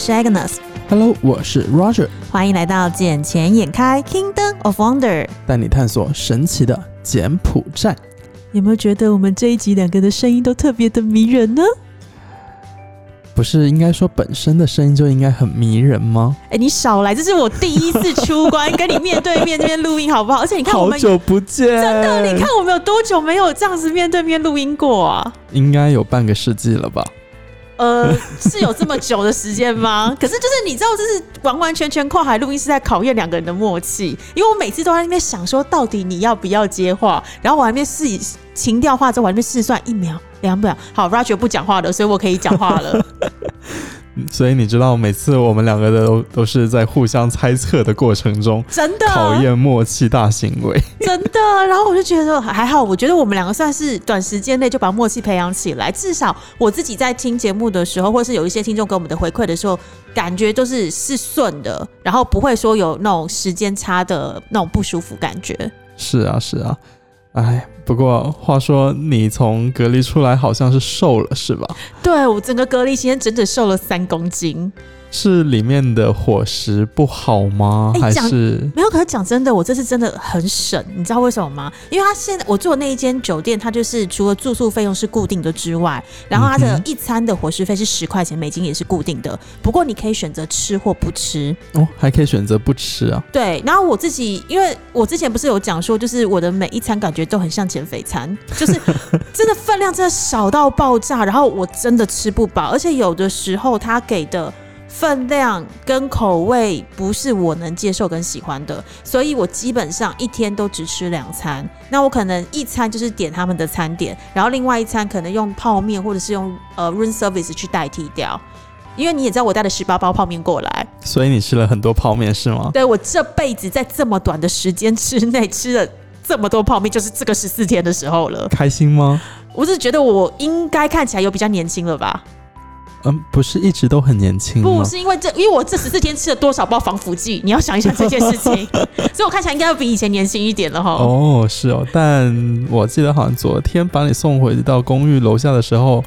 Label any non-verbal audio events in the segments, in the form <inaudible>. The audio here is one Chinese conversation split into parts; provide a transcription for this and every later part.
是 Agnes。Hello，我是 Roger。欢迎来到《眼前眼开 Kingdom of Wonder》，带你探索神奇的柬埔寨。有没有觉得我们这一集两个的声音都特别的迷人呢？不是应该说本身的声音就应该很迷人吗？哎，你少来！这是我第一次出关，跟你面对面这边录音，好不好？而且你看，好久不见，真的，你看我们有多久没有这样子面对面录音过啊？应该有半个世纪了吧？呃，是有这么久的时间吗？<laughs> 可是就是你知道，这是完完全全跨海录音是在考验两个人的默契，因为我每次都在那边想说，到底你要不要接话，然后我还没试情调话之后，我还没试算一秒。两秒，好，Roger 不讲话了，所以我可以讲话了。<laughs> 所以你知道，每次我们两个的都都是在互相猜测的过程中，真的考验默契大行为，真的。然后我就觉得说还好，我觉得我们两个算是短时间内就把默契培养起来。至少我自己在听节目的时候，或是有一些听众给我们的回馈的时候，感觉都是是顺的，然后不会说有那种时间差的那种不舒服感觉。是啊，是啊。哎，不过话说，你从隔离出来好像是瘦了，是吧？对我整个隔离期间整整瘦了三公斤。是里面的伙食不好吗？还是没有？可是讲真的，我这次真的很省，你知道为什么吗？因为他现在我住的那一间酒店，它就是除了住宿费用是固定的之外，然后它的一餐的伙食费是十块钱美金，也是固定的。不过你可以选择吃或不吃哦，还可以选择不吃啊。对，然后我自己，因为我之前不是有讲说，就是我的每一餐感觉都很像减肥餐，就是 <laughs> 真的分量真的少到爆炸，然后我真的吃不饱，而且有的时候他给的。分量跟口味不是我能接受跟喜欢的，所以我基本上一天都只吃两餐。那我可能一餐就是点他们的餐点，然后另外一餐可能用泡面或者是用呃 room service 去代替掉。因为你也知道我带了十八包泡面过来，所以你吃了很多泡面是吗？对我这辈子在这么短的时间之内吃了这么多泡面，就是这个十四天的时候了。开心吗？我是觉得我应该看起来有比较年轻了吧。嗯，不是一直都很年轻不是因为这，因为我这十四天吃了多少包防腐剂？你要想一想这件事情，<laughs> 所以我看起来应该要比以前年轻一点了哈。哦，是哦，但我记得好像昨天把你送回到公寓楼下的时候。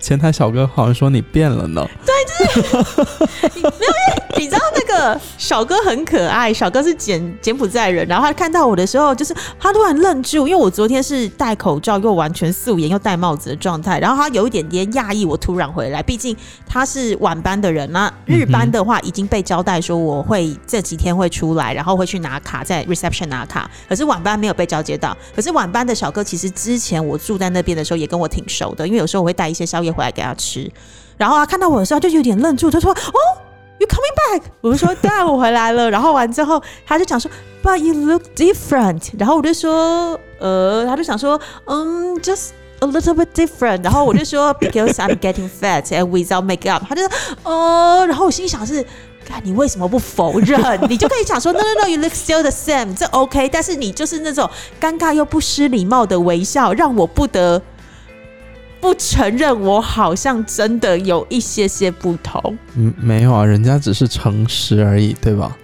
前台小哥好像说你变了呢。对，就是没有，因为你知道那个小哥很可爱，小哥是柬柬埔寨人，然后他看到我的时候，就是他突然愣住，因为我昨天是戴口罩又完全素颜又戴帽子的状态，然后他有一点点讶异我突然回来，毕竟他是晚班的人，那日班的话已经被交代说我会这几天会出来，然后会去拿卡在 reception 拿卡，可是晚班没有被交接到，可是晚班的小哥其实之前我住在那边的时候也跟我挺熟的，因为有时候我会带一些宵夜。回来给他吃，然后他看到我的时候就有点愣住，他说：“哦，You coming back？” 我就说：“对，我回来了。”然后完之后，他就讲说：“But you look different。”然后我就说：“呃，他就想说，嗯，just a little bit different。”然后我就说：“Because I'm getting fat and without makeup。”他就说：“哦。”然后我心里想是：“看你为什么不否认？你就可以讲说：‘No, no, no, you look still the same。’这 OK。但是你就是那种尴尬又不失礼貌的微笑，让我不得。”不承认，我好像真的有一些些不同。嗯，没有啊，人家只是诚实而已，对吧？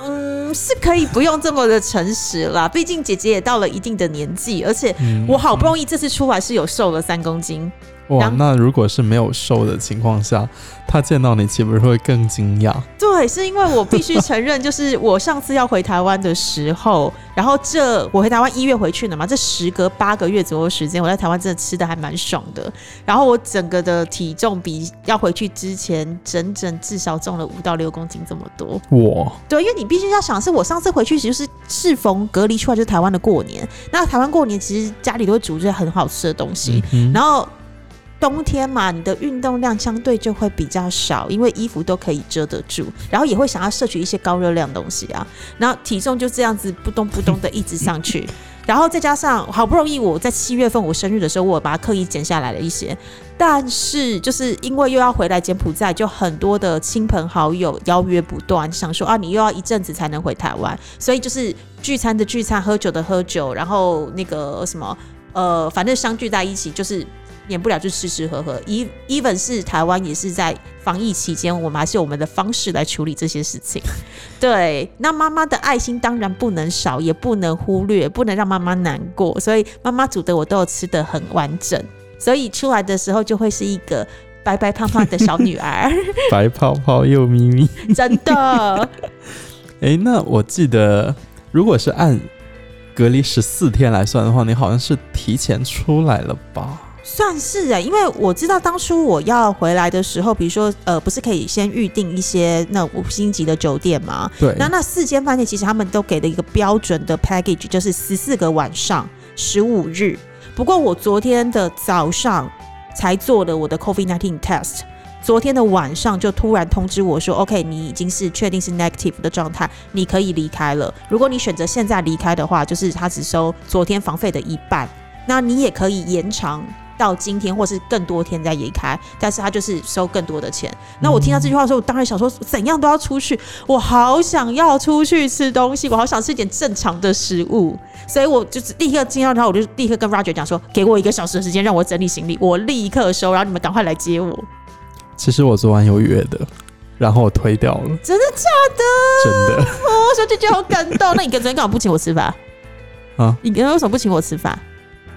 嗯，是可以不用这么的诚实啦。<laughs> 毕竟姐姐也到了一定的年纪，而且我好不容易这次出来是有瘦了三公斤。哇，那如果是没有瘦的情况下，他见到你岂不是会更惊讶？对，是因为我必须承认，就是我上次要回台湾的时候，然后这我回台湾一月回去的嘛，这时隔八个月左右时间，我在台湾真的吃的还蛮爽的。然后我整个的体重比要回去之前整整至少重了五到六公斤这么多。哇，对，因为你必须要想，是我上次回去其实是适逢隔离出来就是台湾的过年，那台湾过年其实家里都会煮这些很好吃的东西，然后。冬天嘛，你的运动量相对就会比较少，因为衣服都可以遮得住，然后也会想要摄取一些高热量东西啊，然后体重就这样子扑咚扑咚的一直上去，<laughs> 然后再加上好不容易我在七月份我生日的时候，我把它刻意减下来了一些，但是就是因为又要回来柬埔寨，就很多的亲朋好友邀约不断，想说啊你又要一阵子才能回台湾，所以就是聚餐的聚餐，喝酒的喝酒，然后那个什么呃，反正相聚在一起就是。免不了就吃吃喝喝，even 是台湾也是在防疫期间，我们还是有我们的方式来处理这些事情。对，那妈妈的爱心当然不能少，也不能忽略，不能让妈妈难过，所以妈妈煮的我都有吃的很完整，所以出来的时候就会是一个。白白胖胖的小女儿，<laughs> 白泡泡又咪咪。<laughs> 真的。诶，那我记得，如果是按隔离十四天来算的话，你好像是提前出来了吧？算是哎、因为我知道当初我要回来的时候，比如说呃，不是可以先预定一些那五星级的酒店吗？对，那那四间饭店其实他们都给了一个标准的 package，就是十四个晚上，十五日。不过我昨天的早上才做了我的 COVID nineteen test，昨天的晚上就突然通知我说，OK，你已经是确定是 negative 的状态，你可以离开了。如果你选择现在离开的话，就是他只收昨天房费的一半，那你也可以延长。到今天或是更多天再移开，但是他就是收更多的钱。那我听到这句话的时候，我当然想说，怎样都要出去，我好想要出去吃东西，我好想吃一点正常的食物，所以我就是立刻听到他我就立刻跟 Roger 讲说，给我一个小时的时间让我整理行李，我立刻收，然后你们赶快来接我。其实我昨晚有约的，然后我推掉了，真的假的真的的？我小姐姐好感动。那你昨天干嘛不请我吃饭？啊。你昨天为什么不请我吃饭？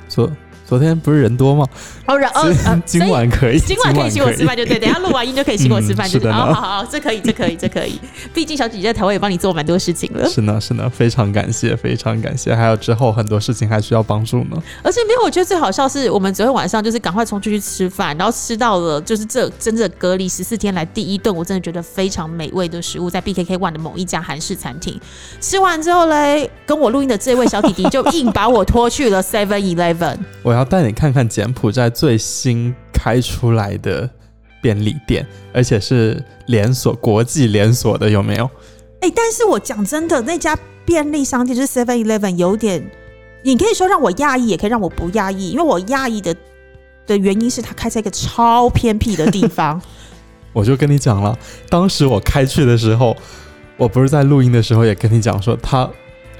昨昨天不是人多吗？哦，然后、呃、<laughs> 今晚可以，今晚可以请我吃饭，就对。等下录完音就可以请我吃饭，就是嗯是的呢好好好，这可以，这可以，这可以。毕竟小姐姐在台湾也帮你做蛮多事情了，是呢，是呢，非常感谢，非常感谢。还有之后很多事情还需要帮助呢。而且没有，我觉得最好笑是我们昨天晚上就是赶快冲出去吃饭，然后吃到了就是这真正隔离十四天来第一顿，我真的觉得非常美味的食物，在 BKK One 的某一家韩式餐厅。吃完之后嘞，跟我录音的这位小弟弟就硬把我拖去了 Seven Eleven。<laughs> 我要带你看看柬埔寨最新开出来的便利店，而且是连锁、国际连锁的，有没有？哎、但是我讲真的，那家便利商店就是 Seven Eleven 有点，你可以说让我讶异，也可以让我不讶异，因为我讶异的的原因是它开在一个超偏僻的地方。<laughs> 我就跟你讲了，当时我开去的时候，我不是在录音的时候也跟你讲说，它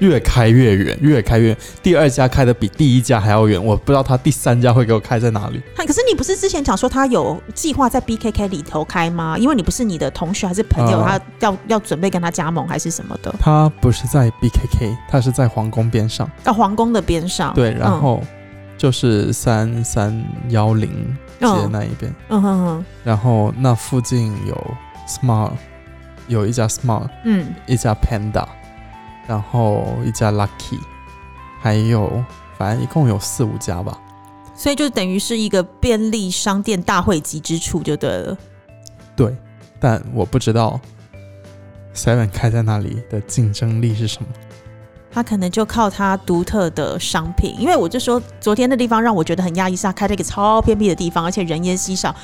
越开越远，越开越远。第二家开的比第一家还要远，我不知道他第三家会给我开在哪里。可是你不是之前讲说他有计划在 BKK 里头开吗？因为你不是你的同学还是朋友，呃他要要准备跟他加盟还是什么的？他不是在 BKK，他是在皇宫边上。啊皇宫的边上。对，然后就是三三幺零街嗯那一边，嗯哼哼，然后那附近有 Smart，有一家 Smart，嗯，一家 Panda，然后一家 Lucky，还有反正一共有四五家吧。所以就等于是一个便利商店大汇集之处就对了。对，但我不知道 Seven 开在那里的竞争力是什么。他可能就靠他独特的商品，因为我就说昨天的地方让我觉得很压抑，是他开在一个超偏僻的地方，而且人烟稀少，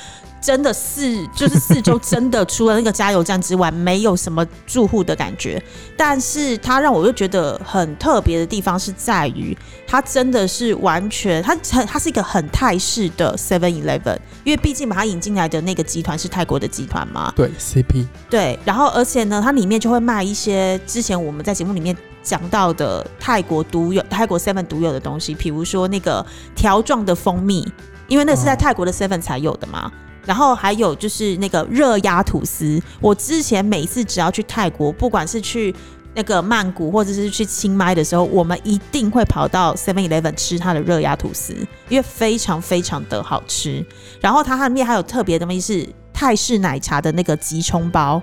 真的四 <laughs> 就是四周真的除了那个加油站之外，没有什么住户的感觉。但是它让我又觉得很特别的地方是在于，它真的是完全，它很它是一个很泰式的 Seven Eleven，因为毕竟把它引进来的那个集团是泰国的集团嘛，对 CP，对，然后而且呢，它里面就会卖一些之前我们在节目里面讲到的泰国独有、泰国 Seven 独有的东西，比如说那个条状的蜂蜜，因为那是在哦泰国的 Seven 才有的嘛。然后还有就是那个热压吐司，我之前每次只要去泰国，不管是去那个曼谷或者是去清迈的时候，我们一定会跑到 Seven Eleven 吃它的热压吐司，因为非常非常的好吃。然后它里面还有特别的东西是泰式奶茶的那个急冲包，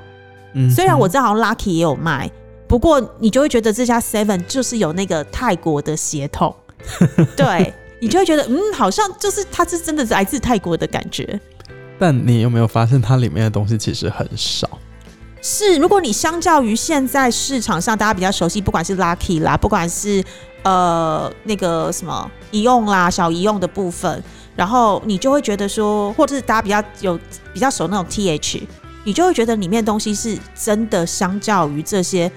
嗯，虽然我知道好像 Lucky 也有卖，不过你就会觉得这家 Seven 就是有那个泰国的血统，<laughs> 对你就会觉得嗯，好像就是它是真的来自泰国的感觉。但你有没有发现它里面的东西其实很少？是，如果你相较于现在市场上大家比较熟悉，不管是 Lucky 啦，不管是呃那个什么宜用啦、小宜用的部分，然后你就会觉得说，或者是大家比较有比较熟那种 TH，你就会觉得里面东西是真的相较于这些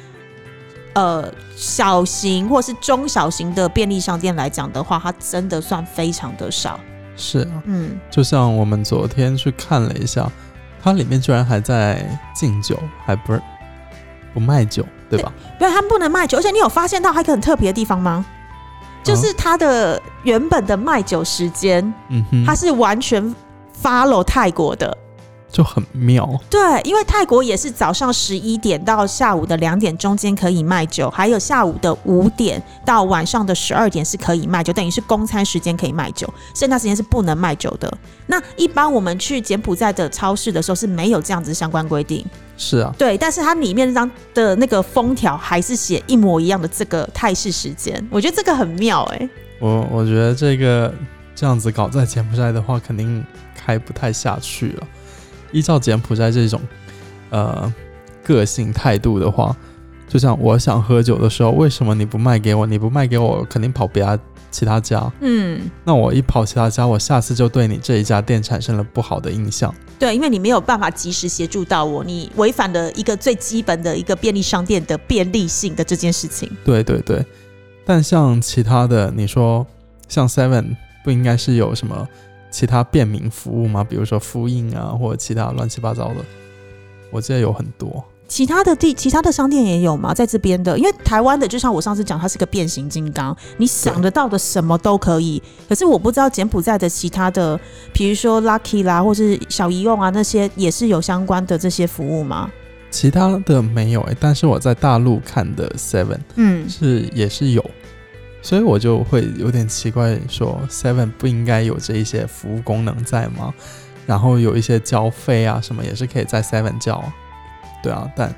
呃小型或是中小型的便利商店来讲的话，它真的算非常的少。是。啊，嗯，就像我们昨天去看了一下，它里面居然还在敬酒，还不是不卖酒，对吧？因为他们不能卖酒，而且你有发现到还有一个很特别的地方吗？就是它的原本的卖酒时间，嗯哼，它是完全 follow 泰国的，就很妙。对，因为泰国也是早上十一点到下午的两点中间可以卖酒，还有下午的五点到晚上的十二点是可以卖酒，等于是公餐时间可以卖酒，剩下时间是不能卖酒的。那一般我们去柬埔寨的超市的时候是没有这样子相关规定，是啊，对，但是它里面那张的那个封条还是写一模一样的这个泰式时间，我觉得这个很妙哎、我我觉得这个这样子搞在柬埔寨的话，肯定开不太下去了。依照柬埔寨这种呃个性态度的话，就像我想喝酒的时候，为什么你不卖给我？你不卖给我，肯定跑别家其他家。嗯，那我一跑其他家，我下次就对你这一家店产生了不好的印象。对，因为你没有办法及时协助到我，你违反了一个最基本的一个便利商店的便利性的这件事情。对对对，但像其他的，你说像 Seven 不应该是有什么其他便民服务吗？比如说复印啊，或者其他乱七八糟的，我记得有很多。其他的地，其他的商店也有吗？在这边的，因为台湾的，就像我上次讲，它是个变形金刚，你想得到的什么都可以。可是我不知道柬埔寨的其他的，比如说 Lucky 啦，或是小宜用啊，那些也是有相关的这些服务吗？其他的没有诶、但是我在大陆看的 Seven 嗯，是也是有，所以我就会有点奇怪，说 Seven 不应该有这一些服务功能在吗？然后有一些交费啊什么也是可以在 Seven 交啊，对啊，但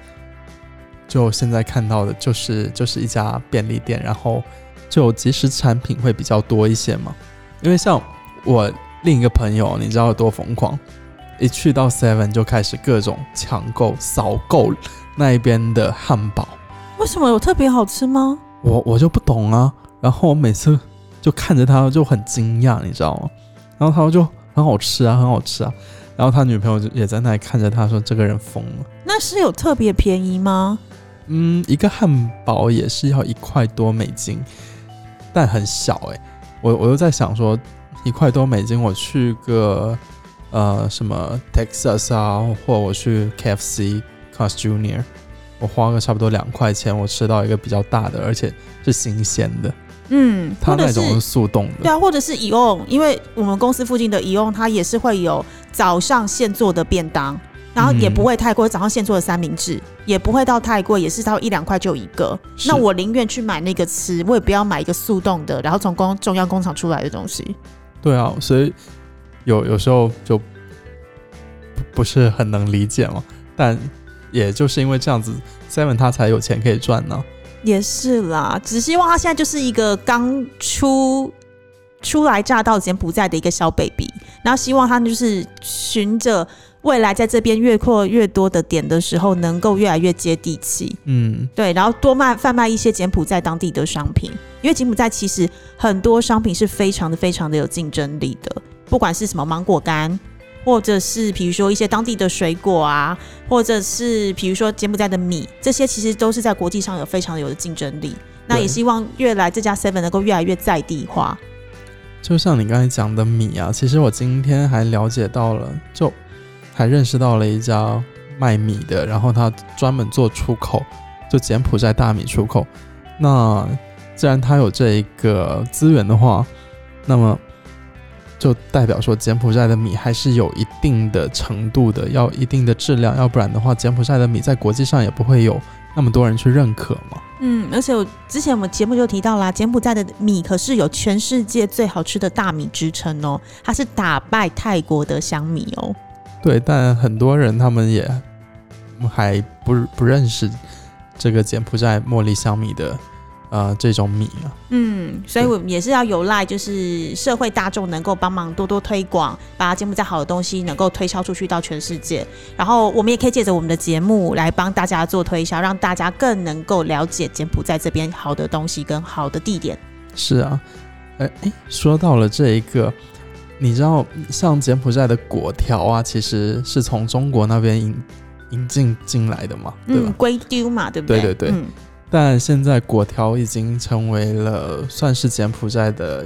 就现在看到的就是就是一家便利店，然后就即时产品会比较多一些嘛，因为像我另一个朋友，你知道有多疯狂？一去到 Seven 就开始各种抢购、扫购那一边的汉堡，为什么有特别好吃吗？我我就不懂啊。然后我每次就看着他就很惊讶，你知道吗？然后他就很好吃啊，很好吃啊。然后他女朋友就也在那里看着他说：“这个人疯了。那是有特别便宜吗？”嗯，一个汉堡也是要一块多美金，但很小哎、我我又在想说，一块多美金，我去个呃什么 Texas 啊，或我去 KFC、Cars Junior，我花个差不多两块钱，我吃到一个比较大的，而且是新鲜的，嗯，或者是它那种是速冻的。对啊，或者是以用，因为我们公司附近的以用，它也是会有早上现做的便当，然后也嗯不会太贵，早上现做的三明治也不会到太贵，也是到一两块就一个。那我宁愿去买那个吃，我也不要买一个速冻的，然后从工中央工厂出来的东西。对啊，所以有有时候就不不是很能理解嘛，但也就是因为这样子，Seven 他才有钱可以赚呢。也是啦，只希望他现在就是一个刚出初来乍到柬埔寨的一个小 baby，然后希望他就是循着未来在这边越扩越多的点的时候，能够越来越接地气。嗯，对，然后多卖贩卖一些柬埔寨当地的商品，因为柬埔寨其实很多商品是非常的非常的有竞争力的，不管是什么芒果干，或者是比如说一些当地的水果啊，或者是比如说柬埔寨的米，这些其实都是在国际上有非常有的竞争力。那也希望越来这家 Seven 能够越来越在地化。就像你刚才讲的米啊，其实我今天还了解到了，就还认识到了一家卖米的，然后他专门做出口，就柬埔寨大米出口。那既然他有这一个资源的话，那么就代表说柬埔寨的米还是有一定的程度的，要一定的质量，要不然的话，柬埔寨的米在国际上也不会有那么多人去认可嘛。嗯，而且我之前我们节目就提到啦，柬埔寨的米可是有全世界最好吃的大米之称哦，它是打败泰国的香米哦。对，但很多人他们也还不不认识这个柬埔寨茉莉香米的呃这种米啊。嗯，所以我们也是要有赖，就是社会大众能够帮忙多多推广，把柬埔寨好的东西能够推销出去到全世界。然后我们也可以借着我们的节目来帮大家做推销，让大家更能够了解柬埔寨这边好的东西跟好的地点。是啊，哎哎，说到了这一个，你知道像柬埔寨的果条啊，其实是从中国那边引引进进来的嘛，对吧？嗯，龟丢嘛，对不对？对对对嗯，但现在果条已经成为了算是柬埔寨的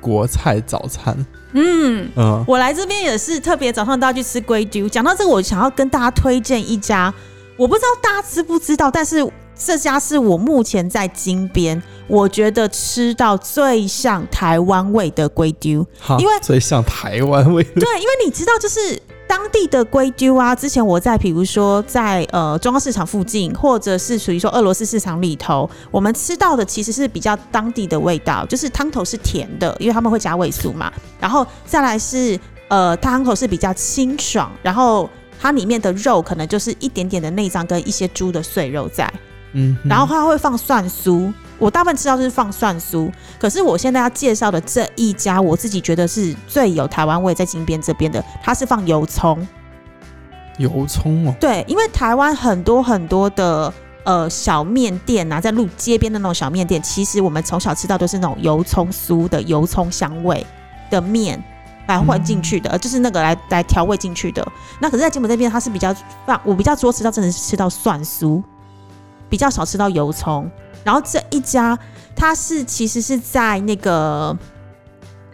国菜早餐。嗯，嗯，我来这边也是特别早上都要去吃龟丢。讲到这个，我想要跟大家推荐一家，我不知道大家知不知道，但是这家是我目前在金边，我觉得吃到最像台湾味的龟丢。好，因为最像台湾味的。对，因为你知道，就是当地的龟丢啊，之前我在比如说在呃中央市场附近，或者是属于说俄罗斯市场里头，我们吃到的其实是比较当地的味道，就是汤头是甜的，因为他们会加味素嘛。然后再来是呃汤头是比较清爽，然后它里面的肉可能就是一点点的内脏跟一些猪的碎肉在，嗯，然后它会放蒜酥。我大部分吃到就是放蒜酥，可是我现在要介绍的这一家，我自己觉得是最有台湾味，在金边这边的，它是放油葱。油葱哦，对，因为台湾很多很多的呃小面店啊，在路街边的那种小面店，其实我们从小吃到都是那种油葱酥的油葱香味的面来混进去的，呃就是那个来来调味进去的。那可是，在金门这边，它是比较放，我比较多吃到真的是吃到蒜酥，比较少吃到油葱。然后这一家，它是其实是在那个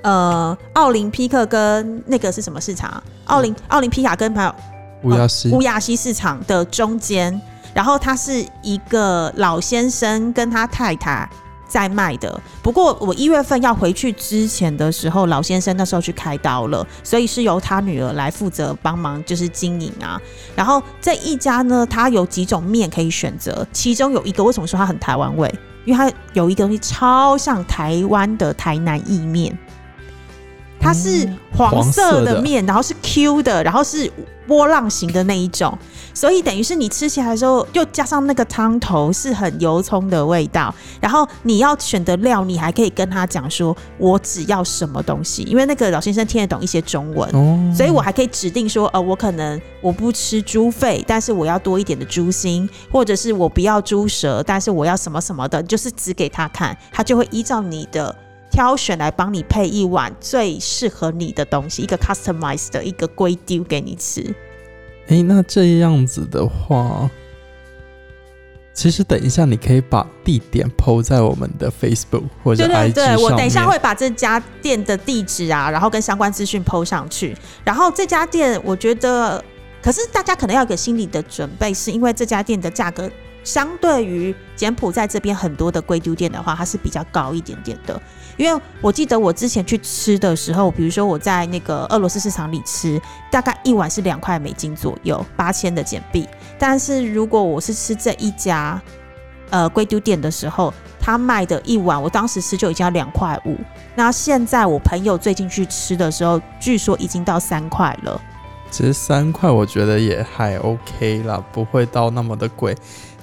呃奥林匹克跟那个是什么市场啊？奥林奥林匹亚跟还有乌亚西，乌亚西市场的中间，然后他是一个老先生跟他太太在卖的。不过我一月份要回去之前的时候，老先生那时候去开刀了，所以是由他女儿来负责帮忙，就是经营啊。然后这一家呢，它有几种面可以选择，其中有一个为什么说它很台湾味？因为它有一个东西超像台湾的台南意面。它是黄色的的面，然后是 Q 的，然后是波浪形的那一种，所以等于是你吃起来的时候，又加上那个汤头是很油葱的味道，然后你要选的料，你还可以跟他讲说，我只要什么东西，因为那个老先生听得懂一些中文。哦，所以我还可以指定说，呃，我可能我不吃猪肺，但是我要多一点的猪心，或者是我不要猪舌，但是我要什么什么的，就是指给他看，他就会依照你的挑选来帮你配一碗最适合你的东西，一个 customized 的一个龟丢给你吃。哎，那这样子的话，其实等一下你可以把地点 PO 在我们的 Facebook 或者对 IG 对对，我等一下会把这家店的地址啊，然后跟相关资讯 PO 上去。然后这家店，我觉得，可是大家可能要有个心理的准备，是因为这家店的价格相对于柬埔寨这边很多的龟丢店的话，它是比较高一点点的。因为我记得我之前去吃的时候，比如说我在那个俄罗斯市场里吃，大概一碗是两块美金左右，八千的简币。但是如果我是吃这一家呃龟丢店的时候，他卖的一碗，我当时吃就已经要两块五。那现在我朋友最近去吃的时候，据说已经到三块了。其实三块我觉得也还 OK 啦，不会到那么的贵。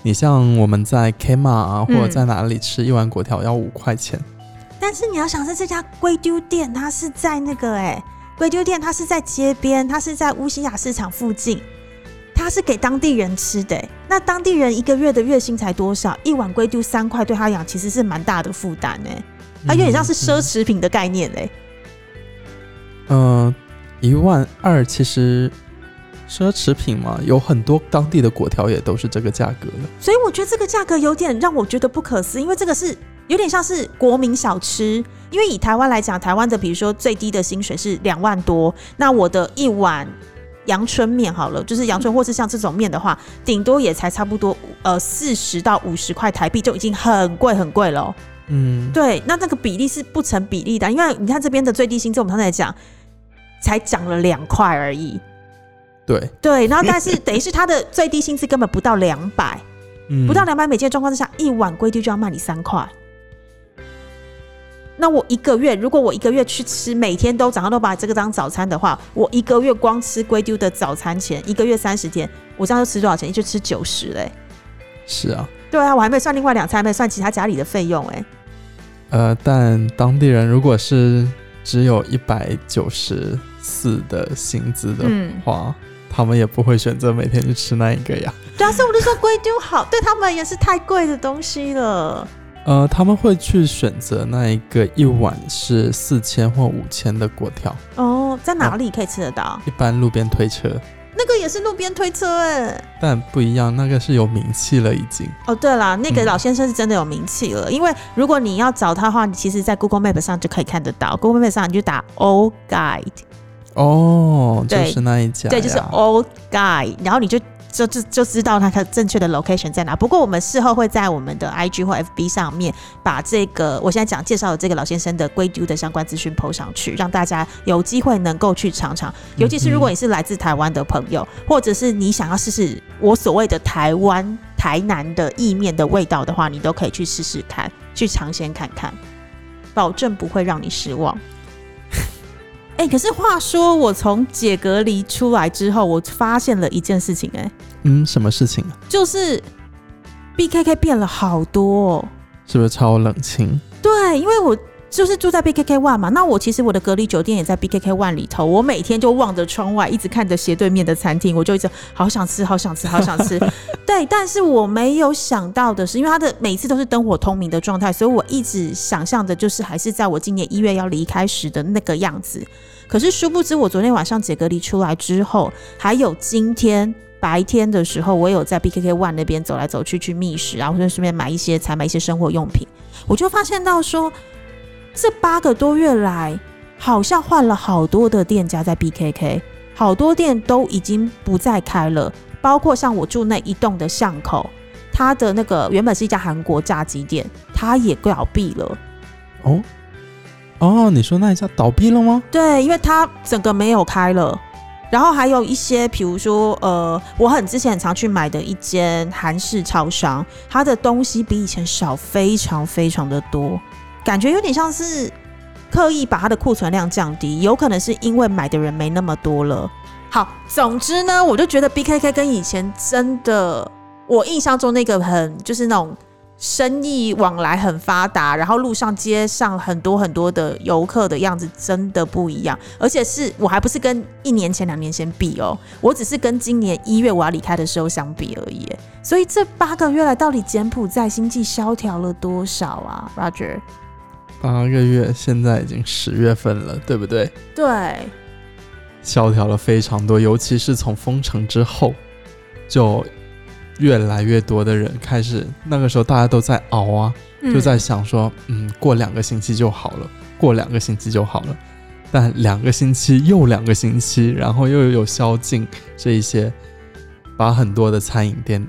你像我们在 Kma 啊，或者嗯在哪里吃一碗粿条要五块钱，但是你要想，是这家龟丢店，它是在那个哎、龟丢店它是在街边，它是在乌西亚市场附近，它是给当地人吃的、欸。那当地人一个月的月薪才多少？一碗龟丢三块，对他来讲其实是蛮大的负担哎。它有点像是奢侈品的概念哎、嗯，一万二其实奢侈品嘛，有很多当地的果条也都是这个价格的。所以我觉得这个价格有点让我觉得不可思议，因为这个是有点像是国民小吃。因为以台湾来讲，台湾的比如说最低的薪水是两万多，那我的一碗阳春面好了，就是阳春或是像这种面的话，顶多也才差不多呃四十到五十块台币就已经很贵很贵了哦。嗯，对，那那个比例是不成比例的，因为你看这边的最低薪资，我们刚才讲才涨了两块而已。对，对，然后但是等于是他的最低薪资根本不到两百。嗯不到两百美金的状况之下，一碗龟丢就要卖你三块。那我一个月，如果我一个月去吃，每天都早上都把这个当早餐的话，我一个月光吃龟丢的早餐钱，一个月三十天，我这样就吃多少钱？就吃九十嘞。是啊，对啊，我还没算另外两餐，还没算其他家里的费用哎。呃，但当地人如果是只有一百九十四的薪资的嗯，话，他们也不会选择每天去吃那一个呀。对啊，所以我就说龟丢好，对他们也是太贵的东西了。呃，他们会去选择那一个一碗是四千或五千的果条，哦，在哪里可以吃得到？一般路边推车，那个也是路边推车哎。但不一样，那个是有名气了已经。哦，对了，那个嗯老先生是真的有名气了，因为如果你要找他的话，你其实在 Google Map 上就可以看得到。Google Map 上你就打 Old Guide，哦，就对是那一家，对，就是 Old Guide，然后你就就就就知道它它正确的 location 在哪。不过我们事后会在我们的 IG 或 FB 上面把这个我现在讲介绍的这个老先生的龟丢的相关资讯 PO 上去，让大家有机会能够去尝尝。尤其是如果你是来自台湾的朋友，或者是你想要试试我所谓的台湾台南的意面的味道的话，你都可以去试试看，去尝鲜看看，保证不会让你失望。哎、可是话说，我从解隔离出来之后，我发现了一件事情、哎，嗯，什么事情啊？就是 BKK 变了好多、哦。是不是超冷清？对，因为我就是住在 BKK One 嘛，那我其实我的隔离酒店也在 BKK One 里头，我每天就望着窗外，一直看着斜对面的餐厅，我就一直好想吃，好想吃，好想吃。<laughs> 对，但是我没有想到的是，因为它的每次都是灯火通明的状态，所以我一直想象的就是还是在我今年一月要离开时的那个样子。可是殊不知，我昨天晚上解隔离出来之后，还有今天。白天的时候，我有在 BKK One 那边走来走去，去觅食啊，或者顺便买一些才买一些生活用品。我就发现到说，这八个多月来，好像换了好多的店家在 BKK，好多店都已经不再开了，包括像我住那一栋的巷口，它的那个原本是一家韩国炸鸡店，它也倒闭了。哦哦，你说那一家倒闭了吗？对，因为它整个没有开了。然后还有一些，比如说，呃，我很之前很常去买的一间韩式超商，它的东西比以前少非常非常的多，感觉有点像是刻意把它的库存量降低，有可能是因为买的人没那么多了。好，总之呢，我就觉得 BKK 跟以前真的，我印象中那个很就是那种。生意往来很发达，然后路上街上很多很多的游客的样子真的不一样，而且是我还不是跟一年前、两年前比哦，我只是跟今年一月我要离开的时候相比而已。所以这八个月来，到底柬埔寨经济萧条了多少啊，Roger？八个月，现在已经十月份了，对不对？对，萧条了非常多，尤其是从封城之后，就越来越多的人开始，那个时候大家都在熬啊，就在想说，嗯，过两个星期就好了，过两个星期就好了。但两个星期又两个星期，然后又有宵禁这一些，把很多的餐饮店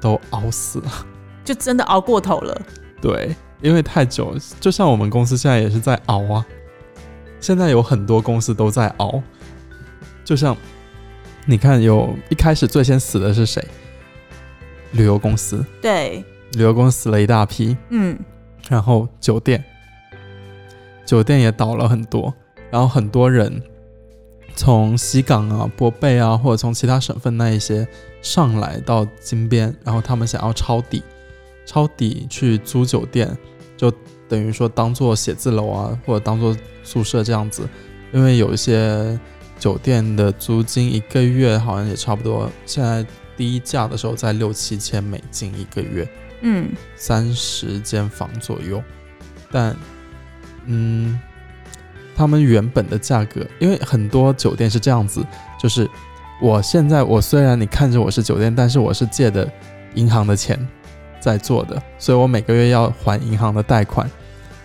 都熬死了。就真的熬过头了。<laughs> 对，因为太久，就像我们公司现在也是在熬啊。现在有很多公司都在熬，就像你看，有一开始最先死的是谁？旅游公司，对，旅游公司死了一大批，嗯，然后酒店，酒店也倒了很多，然后很多人从西港啊、博贝啊，或者从其他省份那一些上来到金边，然后他们想要抄底，抄底去租酒店，就等于说当做写字楼啊，或者当做宿舍这样子，因为有一些酒店的租金一个月好像也差不多，现在第一价的时候在六七千美金一个月，嗯，三十间房左右，但嗯，他们原本的价格，因为很多酒店是这样子，就是我现在我虽然你看着我是酒店，但是我是借的银行的钱在做的，所以我每个月要还银行的贷款，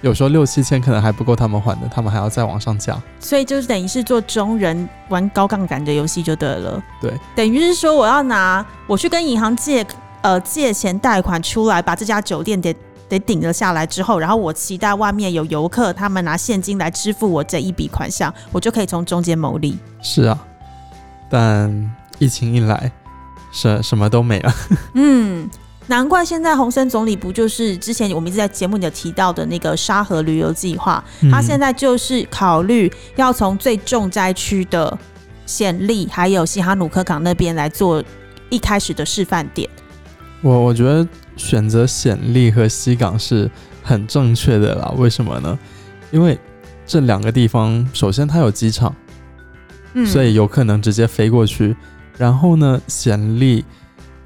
有时候六七千可能还不够他们还的，他们还要再往上加。所以就是等于是做中人玩高杠杆的游戏就对了。对，等于是说我要拿我去跟银行借呃借钱贷款出来，把这家酒店得得顶了下来之后，然后我期待外面有游客他们拿现金来支付我这一笔款项，我就可以从中间牟利。是啊，但疫情一来，什什么都没了。嗯，难怪现在洪森总理不就是之前我们一直在节目里有提到的那个沙河旅游计划，他现在就是考虑要从最重灾区的暹粒还有西哈努克港那边来做一开始的示范点。我我觉得选择暹粒和西港是很正确的啦。为什么呢？因为这两个地方，首先它有机场，嗯所以有可能直接飞过去。然后呢，暹粒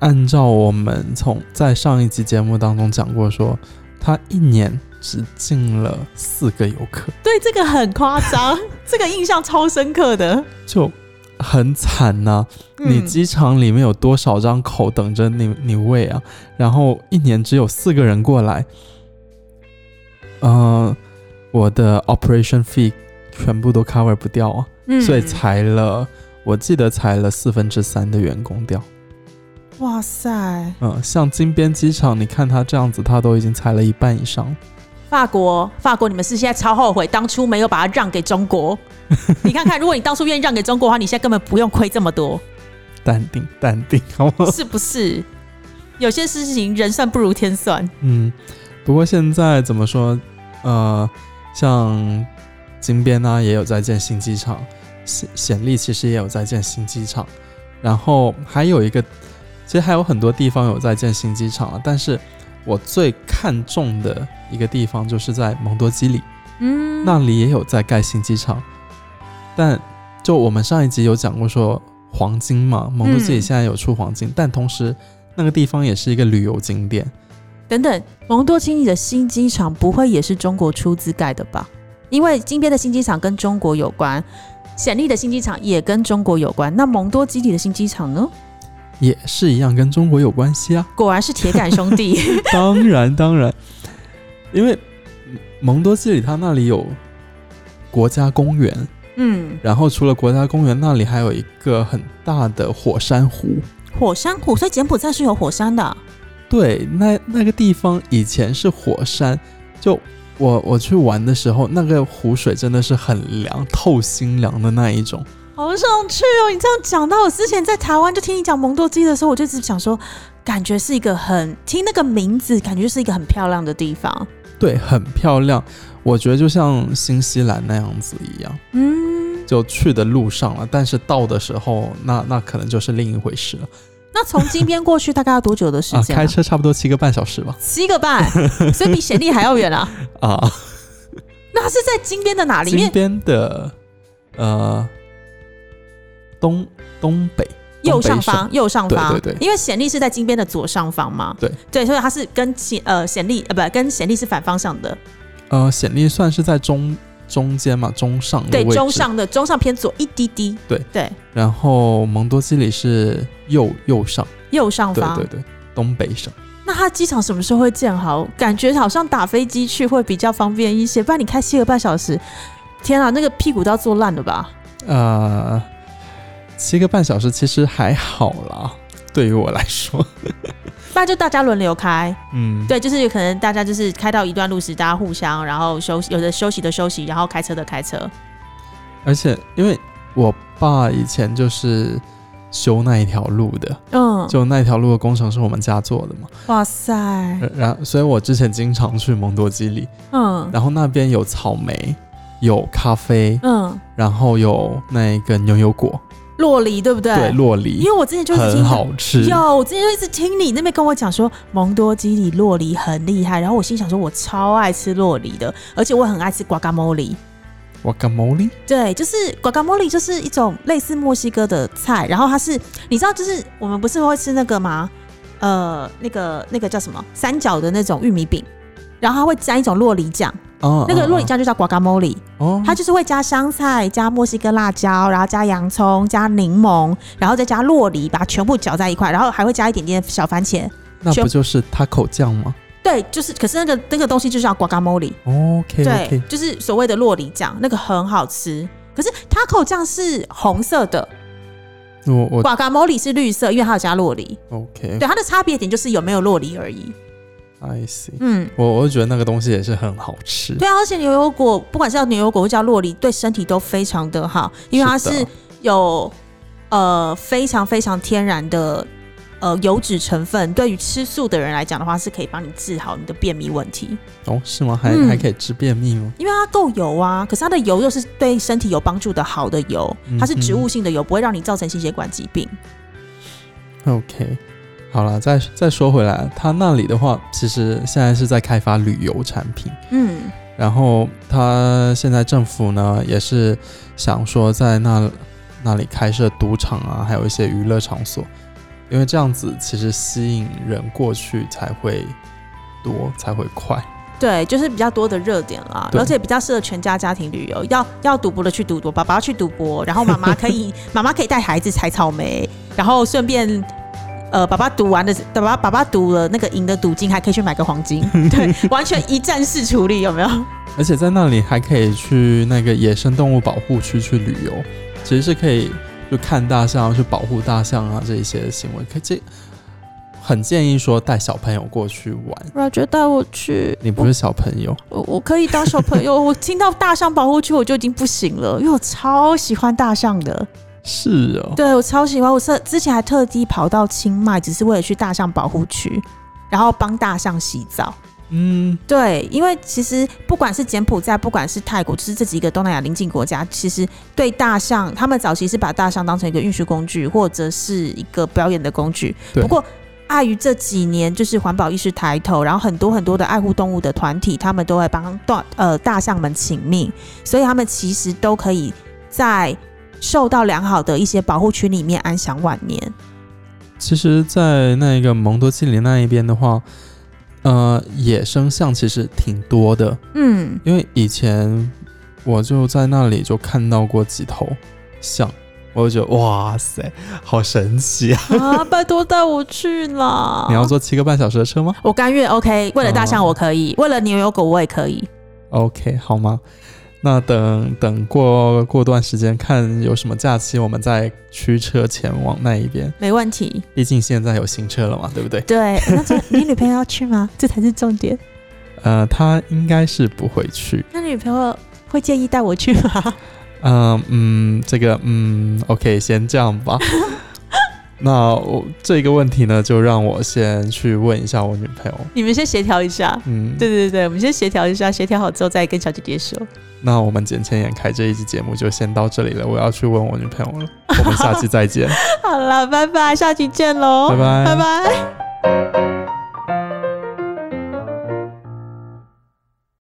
按照我们从在上一集节目当中讲过说，他一年只进了四个游客，对这个很夸张，<laughs> 这个印象超深刻的。就很惨呐、你嗯机场里面有多少张口等着你你喂啊？然后一年只有四个人过来，呃，我的 operation fee 全部都 cover 不掉啊，嗯所以裁了，我记得裁了四分之三的员工掉。哇塞！嗯，像金边机场，你看它这样子，它都已经裁了一半以上。法国，法国，你们是现在超后悔当初没有把它让给中国？<laughs> 你看看，如果你当初愿意让给中国的话，你现在根本不用亏这么多。淡定，淡定，好吗？是不是？有些事情人算不如天算。嗯，不过现在怎么说？呃，像金边呢，也有在建新机场，显显利其实也有在建新机场，然后还有一个，其实还有很多地方有在建新机场了。但是我最看重的一个地方就是在蒙多基里，嗯，那里也有在盖新机场，但就我们上一集有讲过说黄金嘛，蒙多基里现在有出黄金，但同时那个地方也是一个旅游景点。等等，蒙多基里的新机场不会也是中国出资盖的吧？因为金边的新机场跟中国有关，显利的新机场也跟中国有关。那蒙多基里的新机场呢？也是一样，跟中国有关系啊。果然是铁杆兄弟。<laughs> 当然，当然，因为蒙多基里他那里有国家公园，嗯，然后除了国家公园，那里还有一个很大的火山湖。火山湖，所以柬埔寨是有火山的。对，那那个地方以前是火山，就我我去玩的时候，那个湖水真的是很凉，透心凉的那一种。好想去哦！你这样讲到，我之前在台湾就听你讲蒙多基的时候，我就只想说，感觉是一个很听那个名字，感觉是一个很漂亮的地方。对，很漂亮。我觉得就像新西兰那样子一样，嗯，就去的路上了，但是到的时候，那那可能就是另一回事了。那从金边过去大概要多久的时啊，间、<laughs> 开车差不多七个半小时吧。七个半，所以比显利还要远啊。<laughs> 啊，那是在金边的哪里面金？边的呃东东北右上方，右上方。对对对因为显力是在金边的左上方嘛。对对，所以它是跟显呃显力呃不跟显力是反方向的。呃，显力算是在中中间嘛，中上的对，中。上的中上偏左一滴滴。对对，然后蒙多基里是右右上，右上方。对对对，东北省。那它机场什么时候会建好？感觉好像打飞机去会比较方便一些，不然你开七个半小时，天啊，那个屁股都要坐烂了吧？呃，七个半小时其实还好啦，<laughs> 对于我来说，<laughs> 那就大家轮流开。嗯，对，就是有可能大家就是开到一段路时，大家互相，然后休息，有的休息的休息，然后开车的开车。而且因为我爸以前就是修那一条路的，嗯，就那条路的工程是我们家做的嘛，哇塞，然所以我之前经常去蒙多基里，嗯。然后那边有草莓，有咖啡，嗯，然后有那个牛油果，洛梨对不对？对，洛梨因为我之前就一直很听好吃，有，我之前就一直听你那边跟我讲说蒙多基里洛梨很厉害，然后我心想说，我超爱吃洛梨的，而且我很爱吃瓜嘎莫里。瓜嘎莫里，对，就是瓜嘎莫里，就是一种类似墨西哥的菜，然后它是你知道，就是我们不是会吃那个吗？呃，那个那个叫什么三角的那种玉米饼，然后它会沾一种洛梨酱，哦，那个洛梨哦酱就叫瓜嘎莫里，哦，它就是会加香菜、加墨西哥辣椒，然后加洋葱、加柠檬，然后再加洛梨，把它全部搅在一块，然后还会加一点点小番茄。那不就是 taco 酱吗对，就是，可是那个那个东西就叫瓜嘎莫里，？OK 对就是所谓的洛梨酱，那个很好吃。可是 taco 酱是红色的，我我瓜嘎莫里是绿色，因为它有加洛梨。OK 对，它的差别点就是有没有洛梨而已。I see，嗯，我我就觉得那个东西也是很好吃，对啊，而且牛油果，不管是叫牛油果或叫洛梨，对身体都非常的好，因为它是有呃非常非常天然的呃油脂成分，对于吃素的人来讲的话，是可以帮你治好你的便秘问题，哦，是吗？还、嗯还可以治便秘吗？因为它够油啊。可是它的油又是对身体有帮助的好的油，它是植物性的油，不会让你造成心血管疾病。OK，好了，再再说回来，他那里的话，其实现在是在开发旅游产品，嗯然后他现在政府呢也是想说在那那里开设赌场啊，还有一些娱乐场所，因为这样子其实吸引人过去才会多，才会快。对，就是比较多的热点啦，而且比较适合全家家庭旅游。要要赌博的去赌博，爸爸要去赌博，然后妈妈可以 <laughs> 妈妈可以带孩子采草莓，然后顺便。呃，爸爸赌完的，爸爸爸爸赌了那个赢的赌金，还可以去买个黄金，<laughs> 对，完全一站式处理，有没有？而且在那里还可以去那个野生动物保护区去旅游，其实是可以就看大象、去保护大象啊这一些行为。可这很建议说带小朋友过去玩。Roger 带我去，你不是小朋友，我我可以当小朋友。我听到大象保护区我就已经不行了，因为我超喜欢大象的。是哦，对我超喜欢，我是之前还特地跑到清迈，只是为了去大象保护区，然后帮大象洗澡。嗯，对，因为其实不管是柬埔寨，不管是泰国，就是这几个东南亚邻近国家，其实对大象，他们早期是把大象当成一个运输工具，或者是一个表演的工具。不过，碍于这几年就是环保意识抬头，然后很多很多的爱护动物的团体，他们都会帮大呃大象们请命，所以他们其实都可以在受到良好的一些保护区里面安享晚年。其实，在那个蒙多基里那一边的话，呃，野生象其实挺多的，嗯，因为以前我就在那里就看到过几头象，我就觉得哇塞，好神奇啊！啊，拜托带我去啦！你要坐七个半小时的车吗我甘愿，OK。为了大象哦我可以，为了牛油果我也可以。？OK，好吗？那等等过过段时间看有什么假期，我们再驱车前往那一边。没问题。毕竟现在有新车了嘛，对不对？对，那这你女朋友要去吗？这才是重点。<laughs> 呃，她应该是不会去。那女朋友会介意带我去吗？嗯嗯，这个嗯，OK，先这样吧。<laughs> 那我这个问题呢，就让我先去问一下我女朋友。你们先协调一下。嗯，对对对，我们先协调一下，协调好之后再跟小姐姐说。那我们捡钱眼开这一期节目就先到这里了，我要去问我女朋友了。我们下期再见。<laughs> 好了，拜拜，下期见喽，拜拜拜拜。